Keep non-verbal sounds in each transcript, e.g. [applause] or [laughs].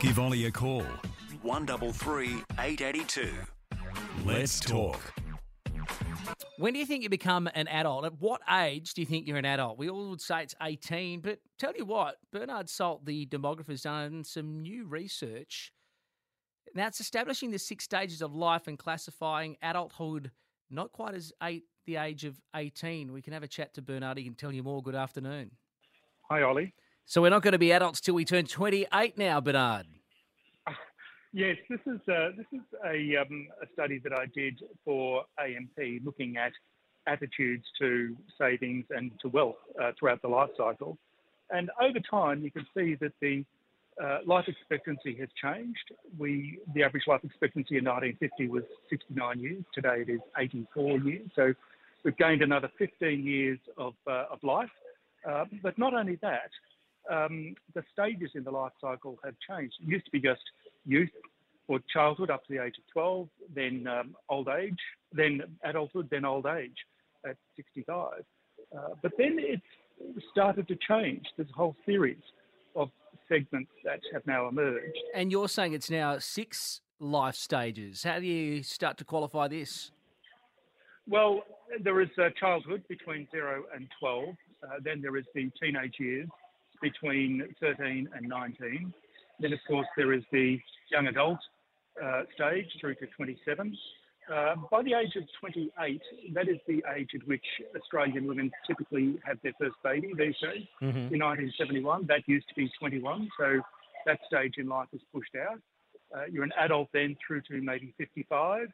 Give Ollie a call. 133 882. Let's talk. When do you think you become an adult? At what age do you think you're an adult? We all would say it's 18, but tell you what, Bernard Salt, the demographer, has done some new research. Now it's establishing the six stages of life and classifying adulthood not quite as eight, the age of 18. We can have a chat to Bernard. He can tell you more. Good afternoon. Hi, Ollie. So we're not going to be adults till we turn 28 now, Bernard. [laughs] Yes, this is uh, this is a, um, a study that I did for AMP, looking at attitudes to savings and to wealth uh, throughout the life cycle. And over time, you can see that the uh, life expectancy has changed. We the average life expectancy in 1950 was 69 years. Today it is 84 years. So we've gained another 15 years of uh, of life. Uh, but not only that, um, the stages in the life cycle have changed. It used to be just youth or childhood up to the age of 12, then um, old age, then adulthood, then old age at 65. Uh, but then it's started to change. There's a whole series of segments that have now emerged. And you're saying it's now six life stages. How do you start to qualify this? Well, there is uh, childhood between 0 and 12. Uh, then there is the teenage years between 13 and 19. Then, of course, there is the young adult uh, stage through to 27. Uh, by the age of 28, that is the age at which Australian women typically have their first baby these days. Mm-hmm. In 1971, that used to be 21, so that stage in life is pushed out. Uh, you're an adult then through to maybe 55.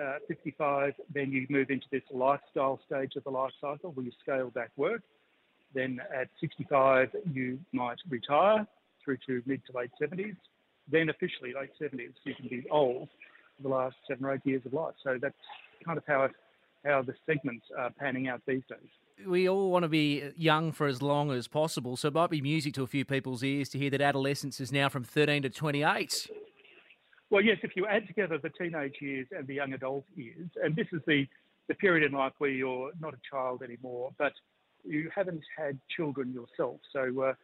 Uh, 55, then you move into this lifestyle stage of the life cycle where you scale back work. Then at 65, you might retire through to mid to late 70s. Then officially late 70s, you can be old for the last seven or eight years of life. So that's kind of how it, how the segments are panning out these days. We all want to be young for as long as possible, so it might be music to a few people's ears to hear that adolescence is now from 13 to 28. Well, yes, if you add together the teenage years and the young adult years, and this is the, the period in life where you're not a child anymore, but you haven't had children yourself. So uh,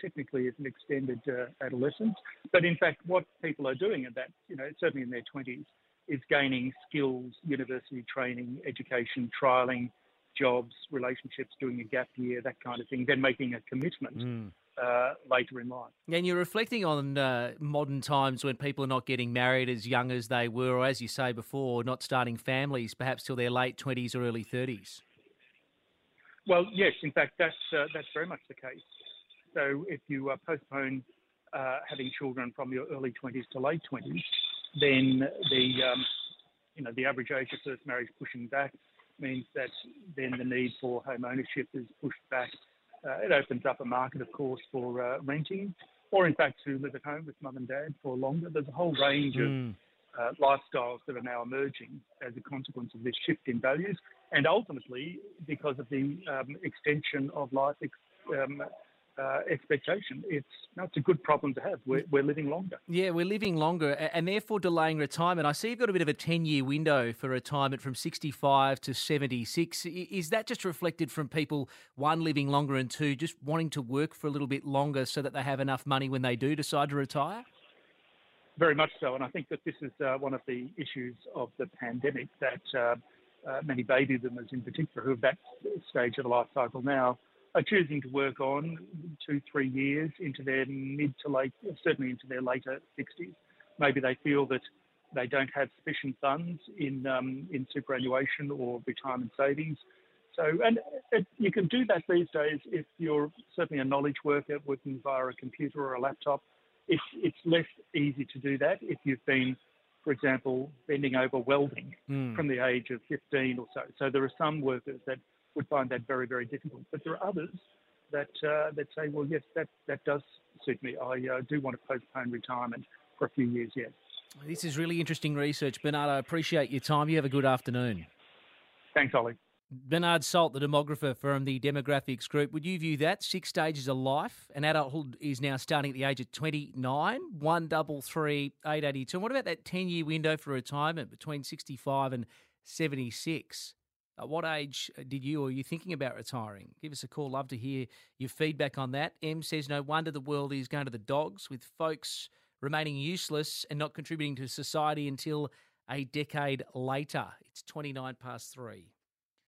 technically it's an extended uh, adolescence. But in fact, what people are doing at that, you know, certainly in their 20s, is gaining skills, university training, education, trialing, jobs, relationships, doing a gap year, that kind of thing, then making a commitment. Mm. Uh, later in life. And you're reflecting on uh, modern times when people are not getting married as young as they were, or as you say before, not starting families perhaps till their late 20s or early 30s. Well, yes, in fact, that's uh, that's very much the case. So if you uh, postpone uh, having children from your early 20s to late 20s, then the um, you know the average age of first marriage pushing back means that then the need for home ownership is pushed back. Uh, it opens up a market, of course, for uh, renting, or in fact to live at home with mum and dad for longer. There's a whole range of Mm. Uh, lifestyles that are now emerging as a consequence of this shift in values, and ultimately because of the um, extension of life ex- um, uh, expectation. It's, it's a good problem to have. We're, we're living longer. Yeah, we're living longer and therefore delaying retirement. I see you've got a bit of a 10 year window for retirement from 65 to 76. Is that just reflected from people, one, living longer and two, just wanting to work for a little bit longer so that they have enough money when they do decide to retire? Very much so, and I think that this is uh, one of the issues of the pandemic that uh, uh, many baby boomers, in particular, who are at that stage of the life cycle now, are choosing to work on two, three years into their mid to late, certainly into their later 60s. Maybe they feel that they don't have sufficient funds in um, in superannuation or retirement savings. So, and it, you can do that these days if you're certainly a knowledge worker working via a computer or a laptop. It's, it's less easy to do that if you've been, for example, bending over welding Mm. from the age of 15 or so. So there are some workers that would find that very, very difficult. But there are others that uh, that say, well, yes, that, that does suit me. I uh, do want to postpone retirement for a few years yet. This is really interesting research. Bernard, I appreciate your time. You have a good afternoon. Thanks, Ollie. Bernard Salt, the demographer from the Demographics Group, would you view that six stages of life and adulthood is now starting at the age of 29, one double three eight eighty two. What about that 10 year window for retirement between 65 and 76? At what age uh, did you or are you thinking about retiring? Give us a call. Love to hear your feedback on that. M says, No wonder the world is going to the dogs with folks remaining useless and not contributing to society until a decade later. It's 29 past three.